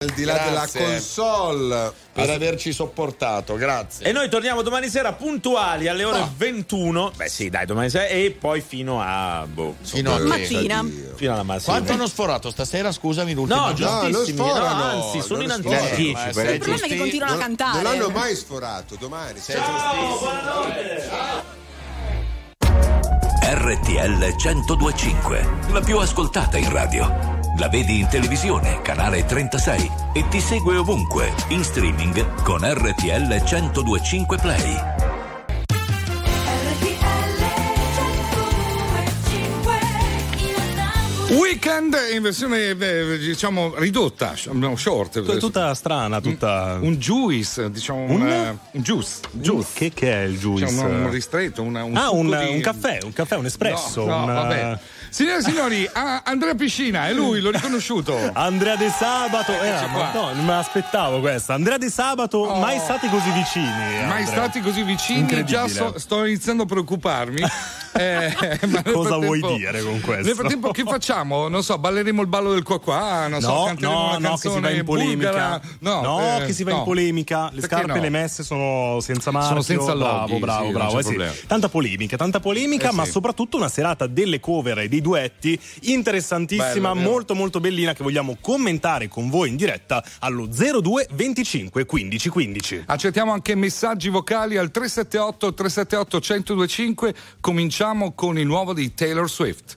al di là Grazie. della console. per averci sopportato, grazie. E noi torniamo domani sera puntuali alle ore 21. Beh, sì, dai, domani sera. E poi fino a. Boh, Fino a che? Mattina. fino alla massima. Quanto hanno sforato stasera? Scusami, l'ultimo No, giustissimi. No, sforano, anzi, sono in anticipo. Eh, 10. ma quelli sei Il problema è che continuano a Non, cantare. non l'hanno mai sforato, domani. sei RTL 1025, la più ascoltata in radio. La vedi in televisione, canale 36 e ti segue ovunque, in streaming con RTL 1025 Play. Weekend in versione eh, diciamo ridotta, no, short. È tutta strana, tutta. Un juice, diciamo un, Un? eh, un juice. juice. Che, che è il juice? Diciamo, un ristretto, una- un ah, un, di- un caffè, un caffè, un espresso. No, no, un, vabbè. Signore e signori, Andrea Piscina, è lui, l'ho riconosciuto. Andrea De Sabato, eh, ma no, non me l'aspettavo questa. Andrea De Sabato, Oh. mai stati così vicini. Mai Andrea. stati così vicini, già so- sto iniziando a preoccuparmi. Eh, Cosa vuoi dire con questo? Nel frattempo, che facciamo? Non so, balleremo il ballo del qua qua, non so, No, canteremo no, una no, che si va in polemica. bulgara. No, eh, che si va no. in polemica. Le Perché scarpe no? le messe sono senza marchio. Sono senza bravo, loghi, bravo, sì, non bravo. eh sì. Tanta polemica, tanta polemica, Eh ma sì. soprattutto una serata delle cover e dei duetti interessantissima, Bello, molto molto bellina che vogliamo commentare con voi in diretta allo 02 25 15 15. Accettiamo anche messaggi vocali al 378 378 1025. Cominciamo con il nuovo di Taylor Swift.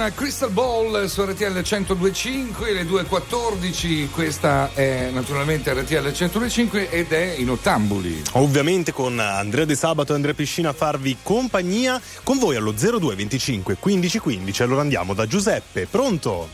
Con Crystal Ball su RTL 1025, le 2.14, questa è naturalmente RTL 1025 ed è in Ottambuli. Ovviamente con Andrea De Sabato e Andrea Piscina a farvi compagnia con voi allo 0225 15 15. Allora andiamo da Giuseppe, pronto?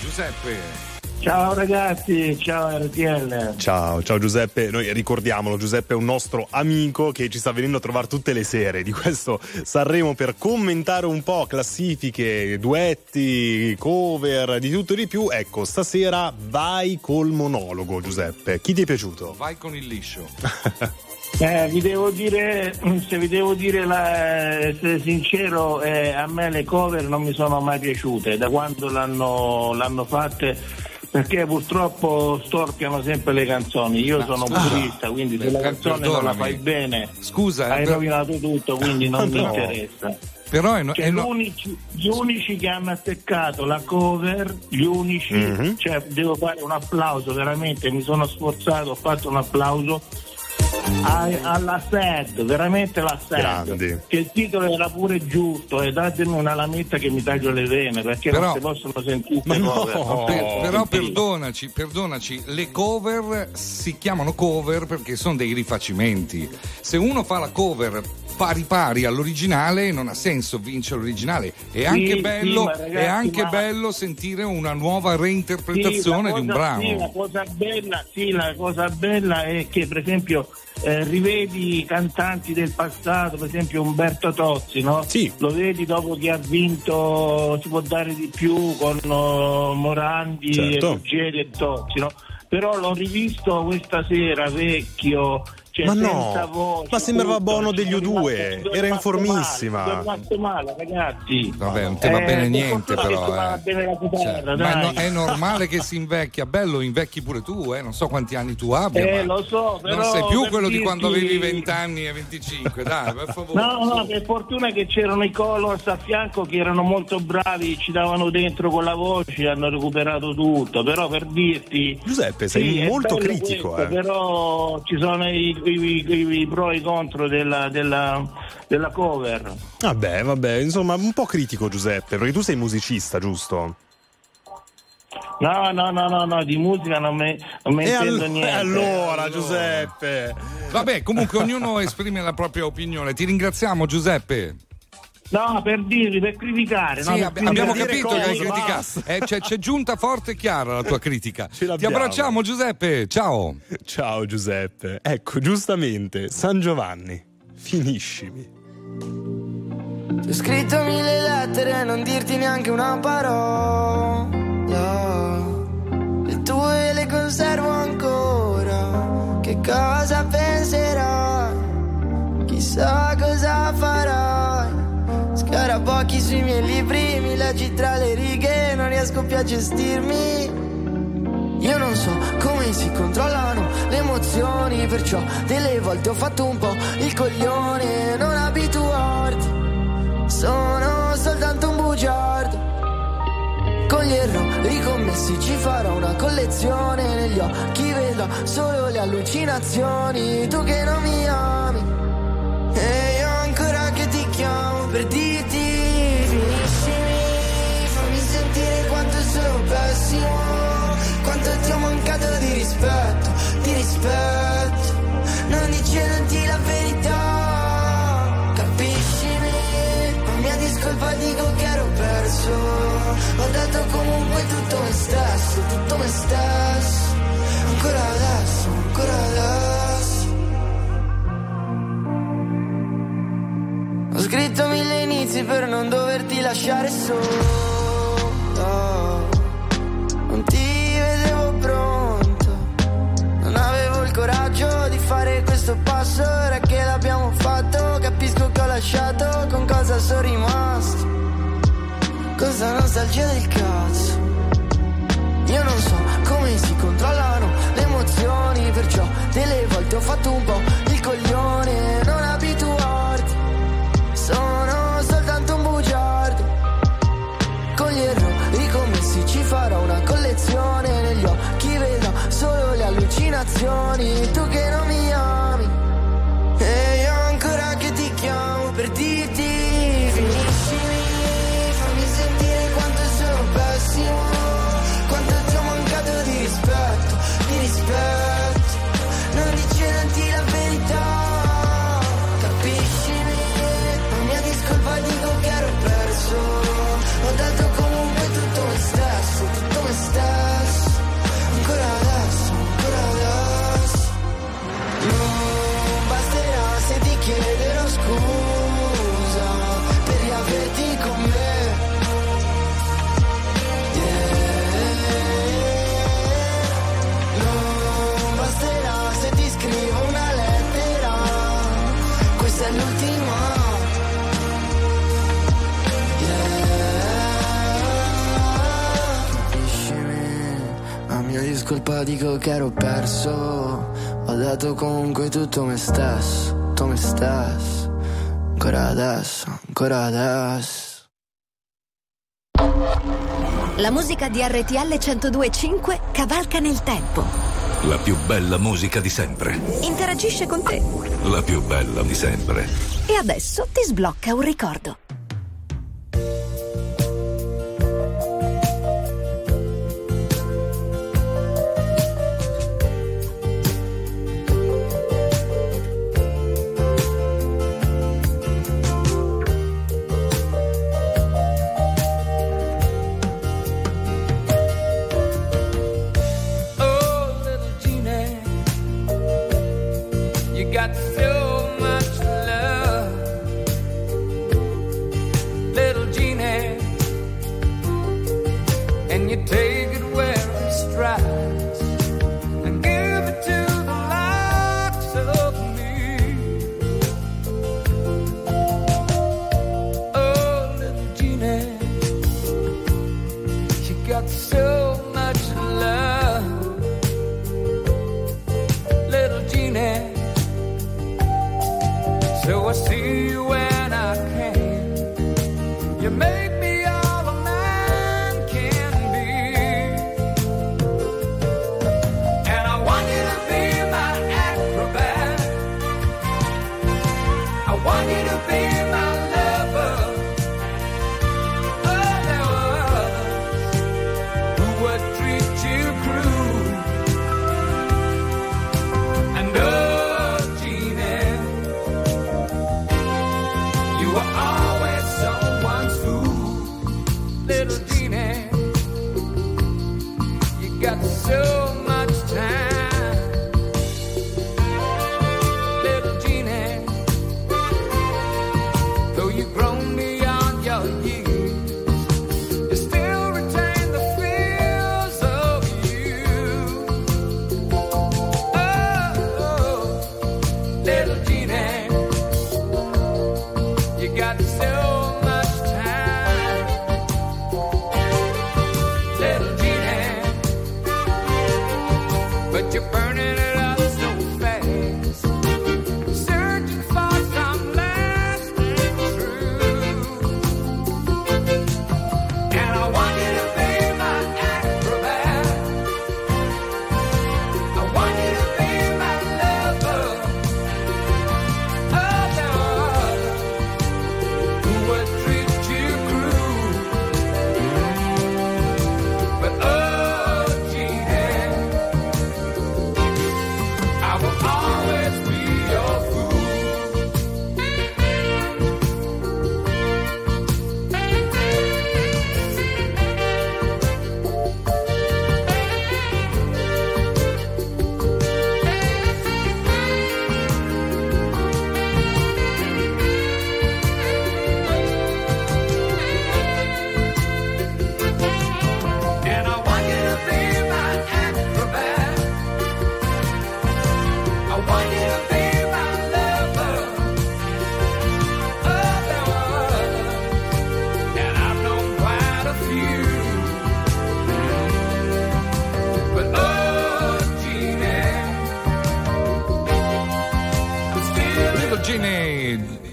Giuseppe. Ciao ragazzi, ciao RTL. Ciao, ciao Giuseppe, noi ricordiamolo, Giuseppe è un nostro amico che ci sta venendo a trovare tutte le sere di questo Sanremo per commentare un po' classifiche, duetti, cover, di tutto e di più. Ecco, stasera vai col monologo Giuseppe, chi ti è piaciuto? Vai con il liscio. Eh, vi devo dire, se vi devo dire la, essere sincero, eh, a me le cover non mi sono mai piaciute da quando l'hanno, l'hanno fatte. Perché purtroppo storpiano sempre le canzoni. Io sono un purista, quindi se la canzone non la perdonami. fai bene, Scusa, hai eh, per- rovinato tutto, quindi non mi No. interessa. però è, no- Cioè, è no- gli, unici, gli unici che hanno atteccato la cover, gli unici, Mhm. cioè devo fare un applauso, veramente mi sono sforzato, ho fatto un applauso all'assetto, veramente l'assetto. Grandi. Che il titolo era pure giusto e datemi una lametta che mi taglio le vene perché Però- non si possono sentire Ma no! cover. Oh. Per- però perdonaci, perdonaci, le cover si chiamano cover perché sono dei rifacimenti. Se uno fa la cover pari pari all'originale non ha senso, vince l'originale. È anche, sì, bello, ma ragazzi, è anche ma- bello sentire una nuova Sì, reinterpretazione la di un cosa- brano. Sì, la cosa bella, sì, la cosa bella è che per esempio eh, rivedi i cantanti del passato, per esempio Umberto Tozzi, no? Sì. Lo vedi dopo che ha vinto Si può dare di più con oh, Morandi, Certo. Ruggeri e Tozzi, no? Però l'ho rivisto questa sera vecchio. Cioè, Ma no, senza voce, ma sembrava Bono ci degli sono U2, rimasto- ci sono era in rimasto formissima. Male, male, ragazzi. Vabbè, non ti va Eh, bene niente però. eh. bene chitarra, Cioè, ma no- è normale che si invecchia, bello, invecchi pure tu, eh? non so quanti anni tu abbia. Eh, ma lo so, però non sei più quello di quando dirti- avevi 20 anni e 25, dai, per favore. No, no, per fortuna che c'erano i Colors a fianco che erano molto bravi, ci davano dentro con la voce, hanno recuperato tutto, però per dirti... Giuseppe, sei sì, molto critico, questo, eh. Però ci sono i, i- i- i pro e i contro della, della- della cover. Vabbè, vabbè, insomma, un po' critico Giuseppe, perché tu sei musicista, giusto? No, no, no, no, no, di musica non me, non me intendo all- niente. e allora, Giuseppe. Vabbè, comunque ognuno esprime la propria opinione. Ti ringraziamo Giuseppe. No, per dirvi, per criticare. Sì, no, per ab- abbiamo dire capito che hai criticato. Eh, c'è, c'è giunta forte e chiara la tua critica. Ti abbracciamo Giuseppe, ciao. Ciao Giuseppe. Ecco, giustamente, San Giovanni, finiscimi. Ti ho scritto mille lettere e non dirti neanche una parola. Le tue le conservo ancora. Che cosa penserai? Chissà cosa farai. Scarabocchi sui miei libri, mi leggi tra le righe, non riesco più a gestirmi. Io non so come si controllano le emozioni, perciò delle volte ho fatto un po' il coglione, non abituarti. Sono soltanto un bugiardo. Con gli errori commessi ci farò una collezione. Negli occhi vedrò solo le allucinazioni. Tu che non mi ami. E io ancora che ti chiamo per dirti sono pessimo. Quanto ti ho mancato di rispetto, di rispetto. Non dicendoti la verità. Capiscimi, ma mia discolpa dico che ero perso. Ho dato comunque tutto me stesso, tutto me stesso. Ancora adesso, ancora adesso. Ho scritto mille inizi per non doverti lasciare solo. Questo passo. Ora che l'abbiamo fatto, capisco che ho lasciato. Con cosa sono rimasto? Cosa nostalgia del cazzo. Io non so come si controllano le emozioni, perciò delle volte ho fatto un po' dico che ero perso. Ho dato comunque tutto me stesso, tutto me stesso. Ancora adesso, ancora adesso. La musica di RTL 1025 cavalca nel tempo. La più bella musica di sempre. Interagisce con te. La più bella di sempre. E adesso ti sblocca un ricordo. Got so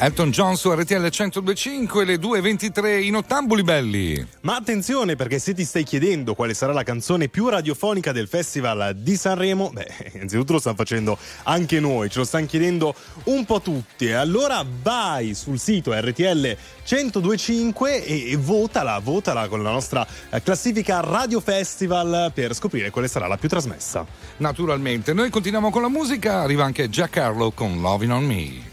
Elton John su RTL 1025, le 2.23 in ottambuli belli. Ma attenzione perché se ti stai chiedendo quale sarà la canzone più radiofonica del Festival di Sanremo, beh, innanzitutto lo stanno facendo anche noi, ce lo stanno chiedendo un po' tutti. Allora vai sul sito RTL 1025 e, e votala, votala con la nostra eh, classifica Radio Festival per scoprire quale sarà la più trasmessa. Naturalmente, noi continuiamo con la musica, arriva anche Harlow con Loving on Me.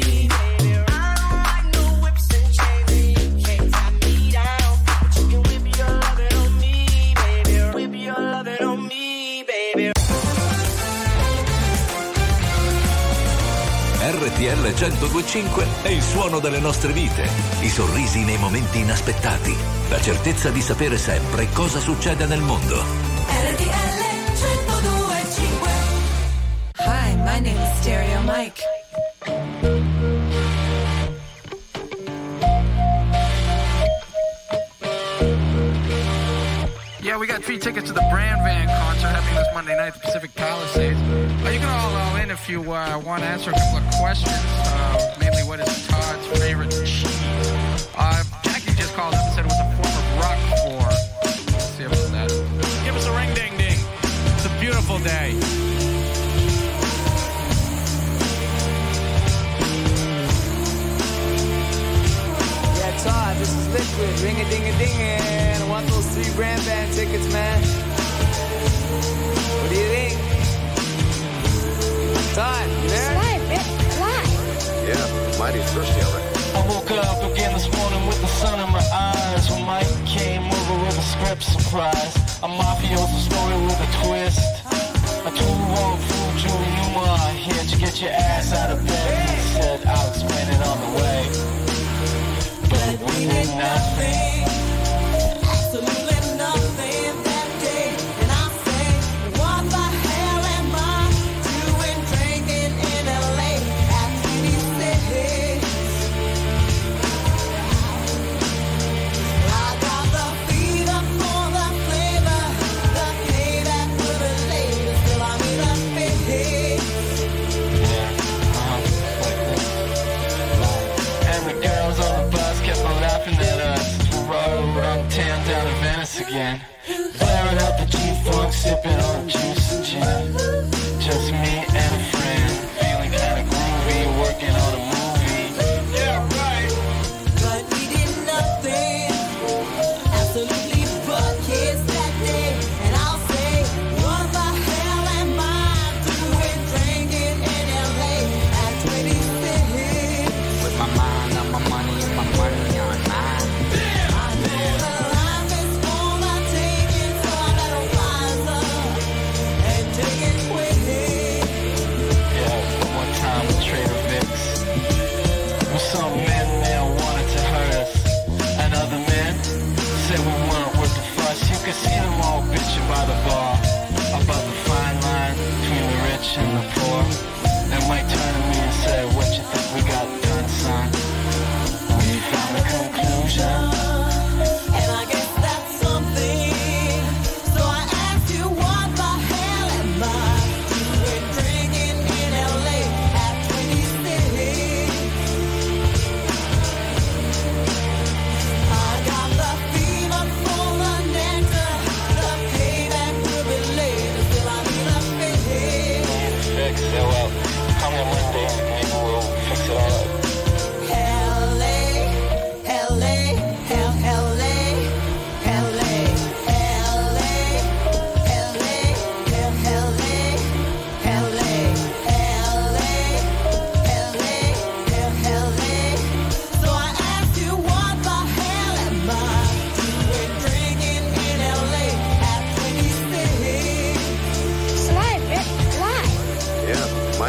RTL 1025 è il suono delle nostre vite, i sorrisi nei momenti inaspettati, la certezza di sapere sempre cosa succede nel mondo. RTL 1025 Hi, my name is Stereo Mike. Free tickets to the Brand Van concert happening this Monday night at the Pacific Palisades. Uh, you can all all in if you uh, want to answer a couple of questions. Uh, mainly, what is Todd's favorite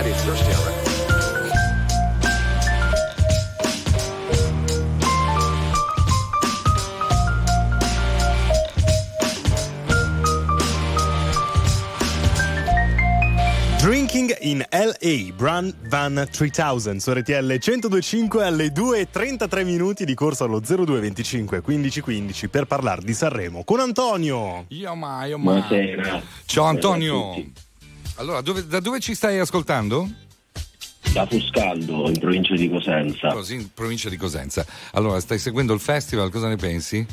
Radiozuurstellen. Drinking in LA, Brand Van 3000 su RTL 1025 alle 2.33 minuti di corso allo 02.25.15.15 per parlare di Sanremo con Antonio. Io mai, io mai. Buonasera. Ciao Antonio. Buonasera allora, dove- da dove ci stai ascoltando? Da Fuscaldo, in provincia di Cosenza. Così, in provincia di Cosenza. Allora, stai seguendo il festival, cosa ne pensi?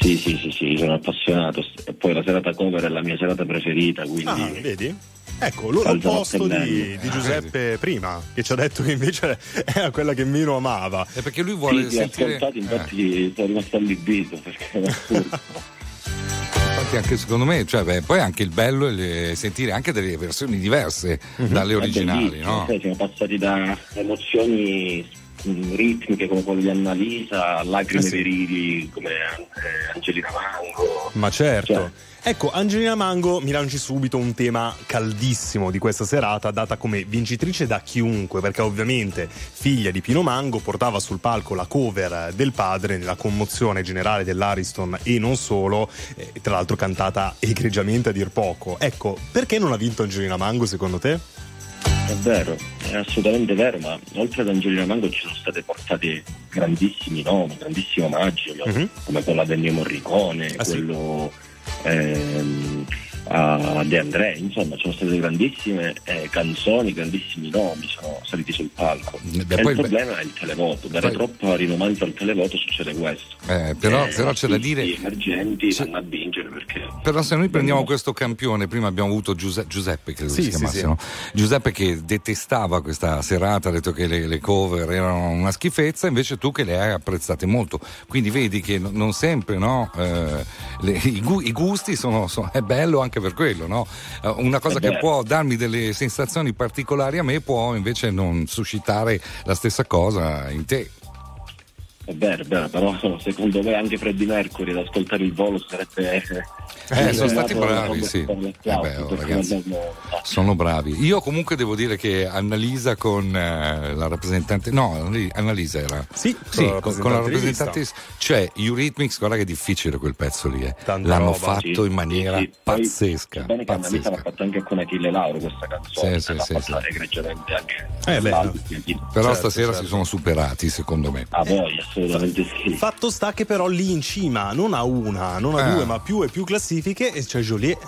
Sì, sì, sì, sì, sono appassionato. E poi la serata cover è la mia serata preferita, quindi... Ah, vedi? Ecco, l'opposto di, di Giuseppe prima, che ci ha detto che invece era quella che meno amava. È perché lui Sì, ti ho ascoltato, infatti sono rimasto allibito perché Infatti anche secondo me, cioè, beh, poi anche il bello è sentire anche delle versioni diverse dalle È originali, no? sai, siamo passati da emozioni mm, ritmiche come quelle di Annalisa, lacrime Eh sì. virili come eh, Angelina Mango. Ma certo. Cioè. Ecco, Angelina Mango mi lanci subito un tema caldissimo di questa serata, data come vincitrice da chiunque, perché ovviamente figlia di Pino Mango portava sul palco la cover del padre nella commozione generale dell'Ariston e non solo, eh, tra l'altro cantata egregiamente a dir poco. Ecco, perché non ha vinto Angelina Mango secondo te? È vero, è assolutamente vero, ma oltre ad Angelina Mango ci sono state portate grandissimi nomi, grandissimi omaggi, Mhm. come quello ad Ennio Morricone, Ah, sì. Quello a De André, insomma, ci sono state grandissime eh, canzoni, grandissimi nomi sono saliti sul palco. Beh, e poi- il problema è il televoto, dare poi- troppo rinomanza al televoto succede questo. Eh, però, Eh, però c'è da dire. emergenti vanno a vincere perché Però se noi prendiamo questo campione, prima abbiamo avuto Giuse- Giuseppe, credo Sì, si sì, chiamasse, sì. no? Giuseppe che detestava questa serata, ha detto che le, le cover erano una schifezza, invece tu che le hai apprezzate molto. Quindi vedi che no- non sempre no, eh, le- i, gu- i gusti sono, sono- è bello anche per quello, no? Eh, Una cosa Eh che può darmi delle sensazioni particolari a me può invece non suscitare la stessa cosa in te. È vero, è vero, però secondo me anche Freddie Mercury ad ascoltare il volo sarebbe... Eh, sono stati dato bravi, sì. Eh beh, oh, ragazzi. abbiamo- Sono bravi. Io comunque devo dire che Annalisa con eh, la rappresentante, no, Annali- Annalisa era. Sì, Sì, con la con, con la rappresentante. Cioè, Eurythmics, guarda che è difficile quel pezzo lì. eh. L'hanno roba, fatto Sì, in maniera sì, sì. Poi, pazzesca. è bene che Annalisa l'ha pazzesca. fatto anche con Achille Lauro questa canzone, Sì, sì, sì, sì. egregiamente anche Eh, quindi Però Certo, stasera certo. si sono superati, secondo me. a voi assolutamente sì. Fatto sta che però lì in cima non ha una, non ha Eh. due, ma più e più classifiche e c'è Joliet.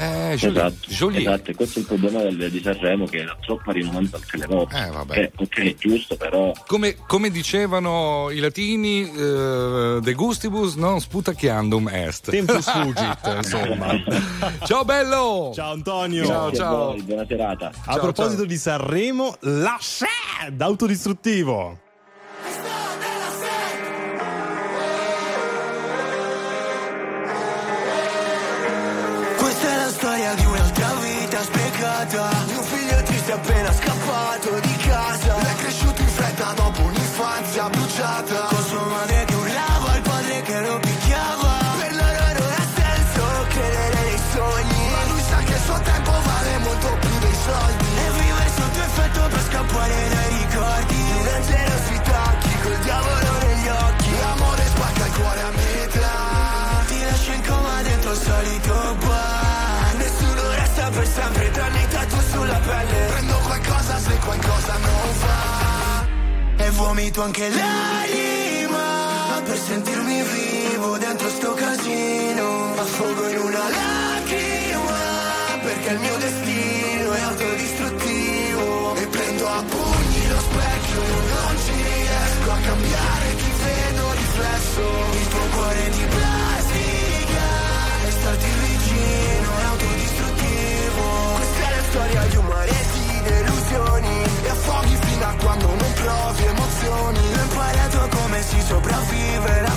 Eh, Joliet. Esatto, Joliet. esatto, e questo è il problema del, di Sanremo che era troppa rinomanza al televoto. Eh, vabbè. Che, ok, giusto, però Come, come dicevano i latini, eh, de gustibus non sputacchiandum est. Tempus fugit, insomma. Ciao bello! Ciao Antonio. Ciao, ciao. voi, buona serata. A Ciao, proposito ciao. di Sanremo, la SED autodistruttivo. Vita sprecata Mio figlio triste appena scappato di casa. È cresciuto in fretta dopo un'infanzia bruciata. Con sua madre che urlava, il padre che lo picchiava. Per loro non ha senso credere nei sogni. Ma lui sa che il suo tempo vale molto più dei soldi. E vive sotto effetto per scappare dai ricordi. Una generosità, chi col diavolo negli occhi. L'amore spacca il cuore a metà. Ti lascia in coma dentro il solito bar Per sempre tranne i tatu sulla pelle. Prendo qualcosa se qualcosa non va E vomito anche l'anima Per sentirmi vivo dentro sto casino. Affogo in una lacrima Perché il mio destino è autodistruttivo. E prendo a pugni lo specchio Non ci riesco a cambiare chi vedo riflesso. Il tuo cuore di plastica E starti affoghi fino a quando non provi emozioni. Ho imparato come si sopravvive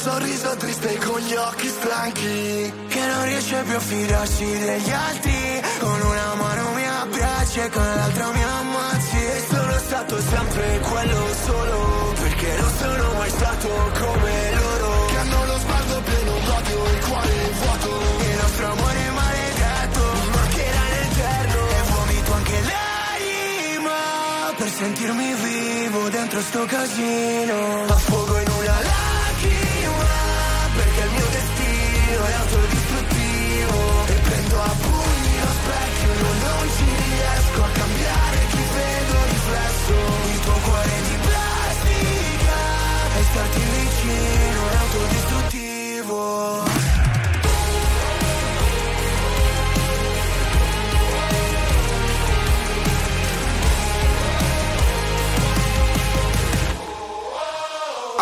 sorriso triste con gli occhi stanchi Che non riesce più a fidarsi degli altri. Con una mano mi abbracci e con l'altra mi ammazzi. E sono stato sempre quello solo Perché non sono mai stato come loro. Che hanno lo sguardo pieno d'odio e il cuore vuoto. Il nostro amore è maledetto Mancherà l'eterno E vomito anche l'anima Per sentirmi vivo dentro sto casino. Affogato destino è autodistruttivo E prendo a pugni lo specchio Io non ci riesco a cambiare. Chi vedo riflesso Il tuo cuore di plastica. E starti vicino è autodistruttivo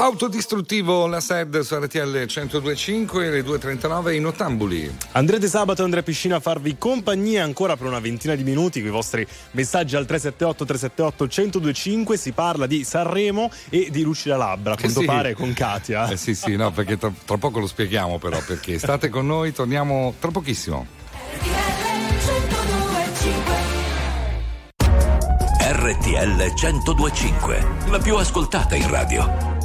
Autodistruttivo la SED su RTL 1025 le 2.39 in Ottambuli. Andrete sabato e Andrea Piscina a farvi compagnia ancora per una ventina di minuti con i vostri messaggi al 378 378 1025 si parla di Sanremo e di Lucida Labbra, a quanto sì. pare con Katia. Eh sì, sì, no, perché tra, tra poco lo spieghiamo però, perché state con noi, torniamo tra pochissimo. RTL 1025, la più ascoltata in radio.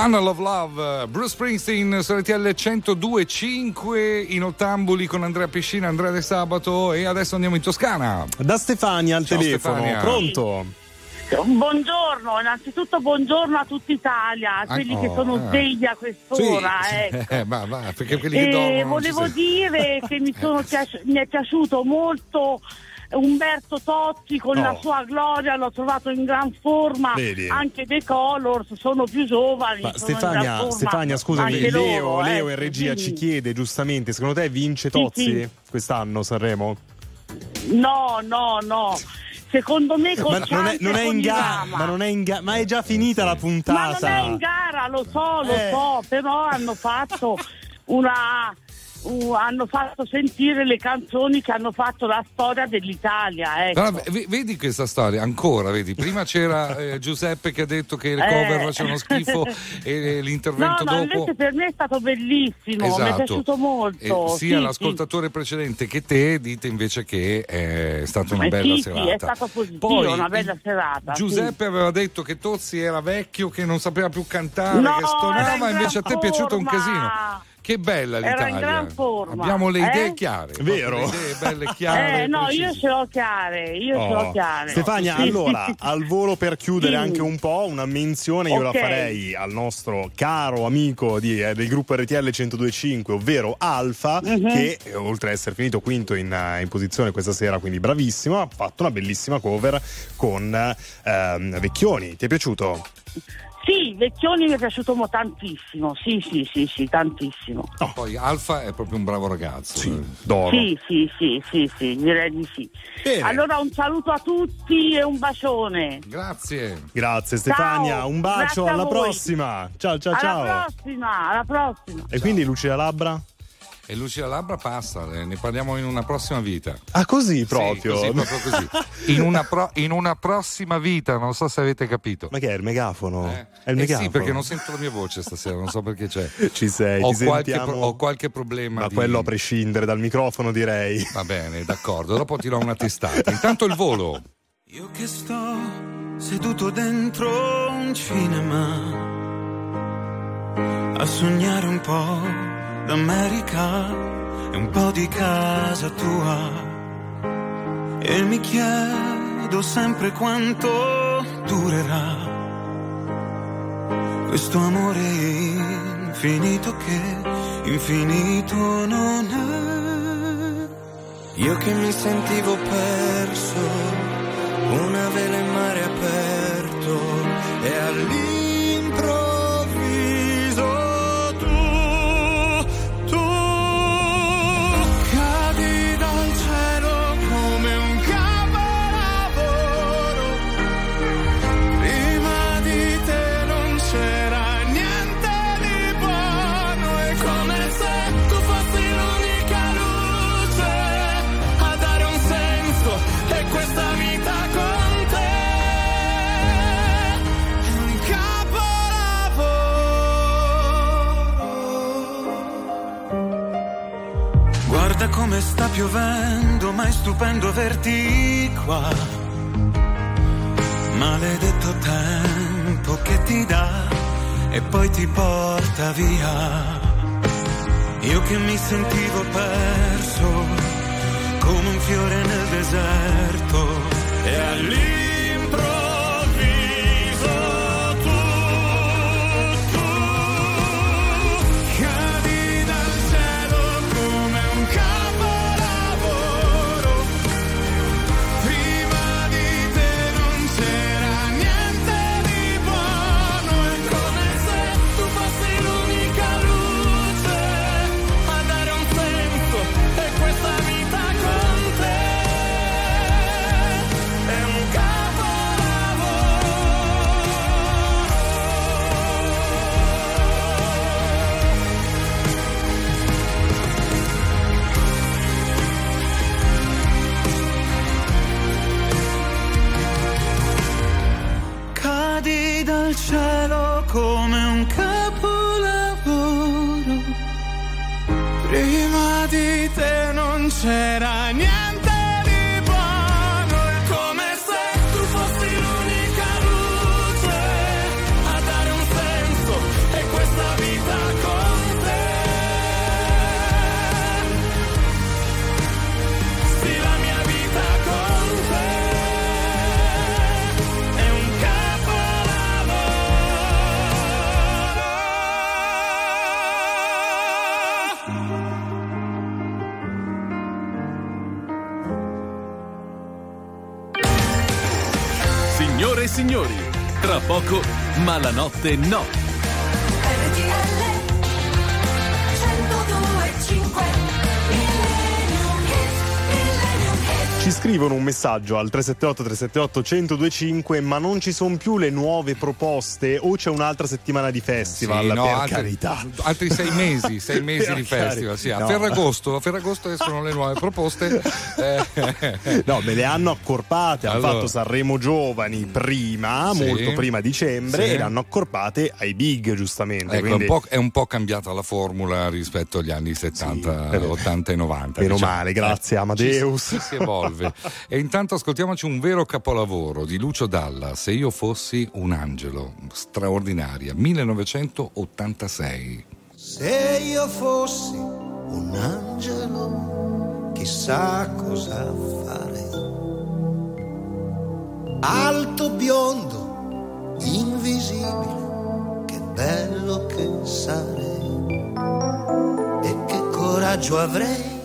Channel of Love, Bruce Springsteen su RTL 102.5 in ottambuli con Andrea Piscina, Andrea De Sabato e adesso andiamo in Toscana. Da Stefania al Ciao, telefono, Stefania. pronto? Buongiorno, innanzitutto buongiorno a tutta Italia, a quelli che oh, sono eh. svegli a quest'ora. Sì, ecco. eh, ma va, perché quelli che E dormono. volevo dire che mi, sono piaci- mi è piaciuto molto Umberto Totti con Oh. la sua gloria, l'ho trovato in gran forma, Vedi. anche dei Colors sono più giovani. Ma Stefania. Stefania, scusami, Leo, loro, Leo eh, in regia quindi- ci chiede giustamente, secondo te vince Sì, Tozzi sì. quest'anno Sanremo? No, no, no. Secondo me con Ma non è, non è in gara, ma non è in ga- ma è già finita la Ma puntata. non è in gara, lo so, lo Eh. so, però hanno fatto una uh, hanno fatto sentire le canzoni che hanno fatto la storia dell'Italia. Ecco. V- vedi questa storia ancora, vedi? Prima c'era eh, Giuseppe che ha detto che Eh. cover facevano schifo e l'intervento no, dopo. invece per me è stato bellissimo, mi è Esatto. piaciuto molto. E sia sì, l'ascoltatore precedente che te dite invece che è stata sì. una Eh, bella sì, serata. sì, è stato positivo, Poi, una bella serata. sì. Giuseppe aveva detto che Tozzi era vecchio, che non sapeva più cantare, No, che stonava, invece a te è piaciuto un casino. Che bella Ero in l'Italia. gran forma, Abbiamo le eh? idee chiare. Vero? Le idee belle chiare. Eh, no, precise. io ce l'ho chiare, io ce l'ho Oh. chiare. Stefania, Sì, allora, al volo per chiudere Sì. anche un po', una menzione io Ok. la farei al nostro caro amico di- eh, del gruppo RTL 1025, ovvero Alfa, Mhm. che eh, oltre ad essere finito quinto in, eh, in posizione questa sera, quindi bravissimo, ha fatto una bellissima cover con ehm, Vecchioni. Ti è piaciuto? Sì, Vecchioni mi è piaciuto mo- tantissimo, sì, sì, sì, sì, tantissimo. Poi Alfa è proprio un bravo ragazzo. Sì, d'oro. Sì, sì, sì, sì, sì, direi di sì. Bene. Allora un saluto a tutti e un bacione. Grazie. Grazie Stefania, Ciao, un bacio, alla prossima. Ciao ciao ciao. Alla prossima, alla prossima. E quindi Lucia Labbra? E Lucia Labbra passa, eh, ne parliamo in una prossima vita. Ah, così Sì, proprio. così, proprio così. In una, pro- in una prossima vita, non so se avete capito. Ma che è il megafono? È il Eh megafono. sì, perché non sento la mia voce stasera, non so perché c'è. Ci sei, ho, qualche, sentiamo- pro- ho qualche problema. Ma di- quello a prescindere dal microfono direi. Va bene, d'accordo, dopo ti do una testata. Intanto il volo. Io che sto seduto dentro un cinema a sognare un po' d'America e un po' di casa tua e mi chiedo sempre quanto durerà questo amore infinito che infinito non è. Io che mi sentivo perso, una vela in mare aperto e all'improvviso piovendo, ma è stupendo averti qua. Maledetto tempo che ti dà e poi ti porta via. Io che mi sentivo perso come un fiore nel deserto e all'improvviso Dal cielo come un capolavoro. Prima di te non c'era Malanotte no. Scrivono un messaggio al 378 378 1025 ma non ci sono più le nuove proposte o c'è un'altra settimana di festival Sì, no, per altri, carità. altri sei mesi, sei mesi di festival. Sì, a. No. Ferragosto, a Ferragosto escono le nuove proposte. Eh, No, me le hanno accorpate, hanno Allora. fatto Sanremo Giovani prima, Sì. molto prima a dicembre, Sì. e le hanno accorpate ai big, giustamente. Ecco, quindi- un po', è un po' cambiata la formula rispetto agli anni 70, Sì, eh, 80 e 90. Meno diciamo. male, grazie, Eh, Amadeus. Ci, ci si evolve. E intanto ascoltiamoci un vero capolavoro di Lucio Dalla, Se io fossi un angelo, straordinaria, 1986. Se io fossi un angelo, chissà cosa farei. Alto biondo, invisibile, che bello che sarei. E che coraggio avrei.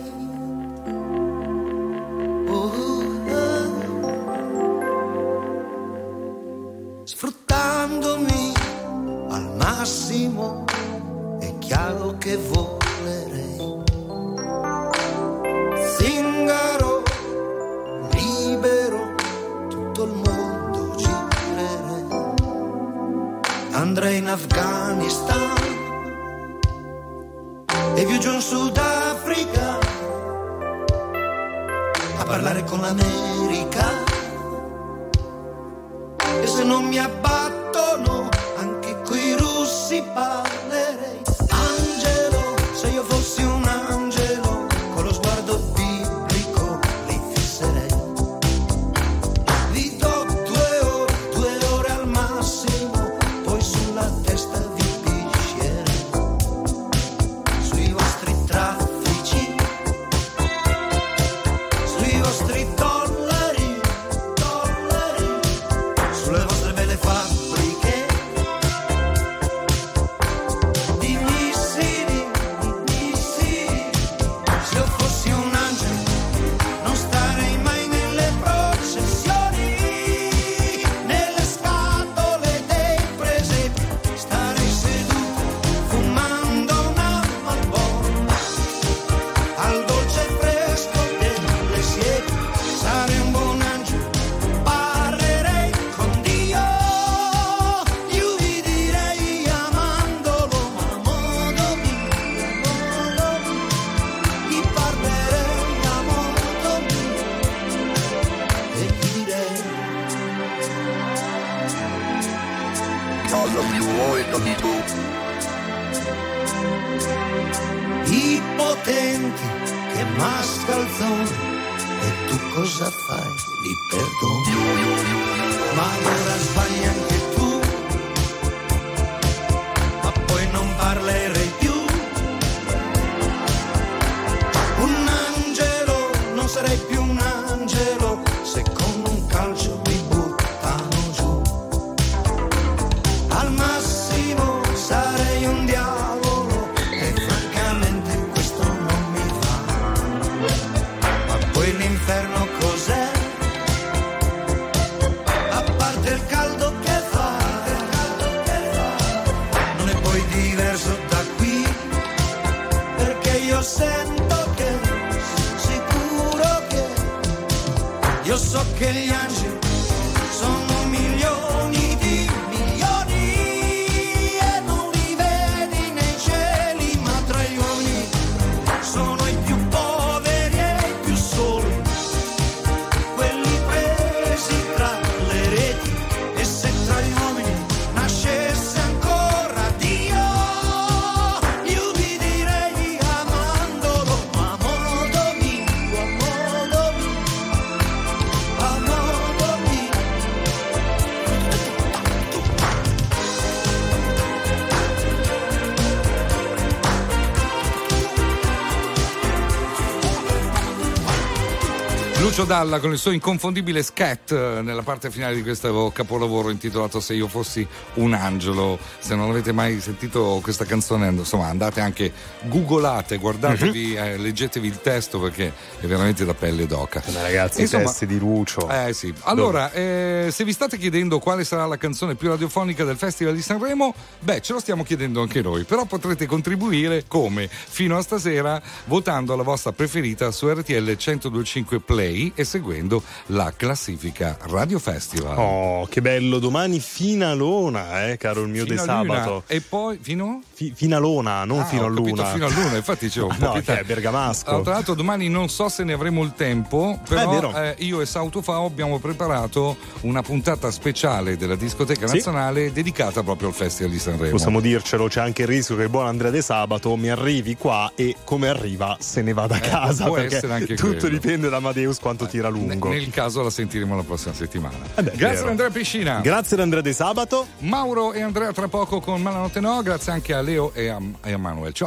Lucio Dalla con il suo inconfondibile scat eh, nella parte finale di questo capolavoro intitolato Se io fossi un angelo. Se non avete mai sentito questa canzone, insomma, andate anche, googolate, guardatevi, Mhm. eh, leggetevi il testo perché è veramente da pelle d'oca. Ragazzi, i testi di Lucio. Eh sì. Allora, eh, se vi state chiedendo quale sarà la canzone più radiofonica del Festival di Sanremo, beh, ce lo stiamo chiedendo anche noi, però potrete contribuire come? Fino a stasera votando la vostra preferita su RTL 1025 Play e seguendo la classifica Radio Festival. Oh, che bello, domani finalona, eh, caro il mio De Fino a luna. Sabato. E poi fino? Fi- finalona, non Ah, fino a luna. fino a luna, infatti c'è un Ah, po' che è te- bergamasco. Ah, Tra l'altro domani non so se ne avremo il tempo, è però eh, io e Sautofao abbiamo preparato una puntata speciale della discoteca Sì. nazionale dedicata proprio al Festival di Sanremo. Possiamo dircelo, c'è anche il rischio che il buon Andrea De Sabato mi arrivi qua e come arriva se ne va da casa. può perché essere anche tutto quello. dipende da Amadeus Virus quanto tira lungo. Nel caso la sentiremo la prossima settimana. Eh beh, Grazie ad Andrea Piscina. Grazie ad Andrea De Sabato. Mauro e Andrea tra poco con Malanotte No. Grazie anche a Leo e a, e a Manuel. Ciao.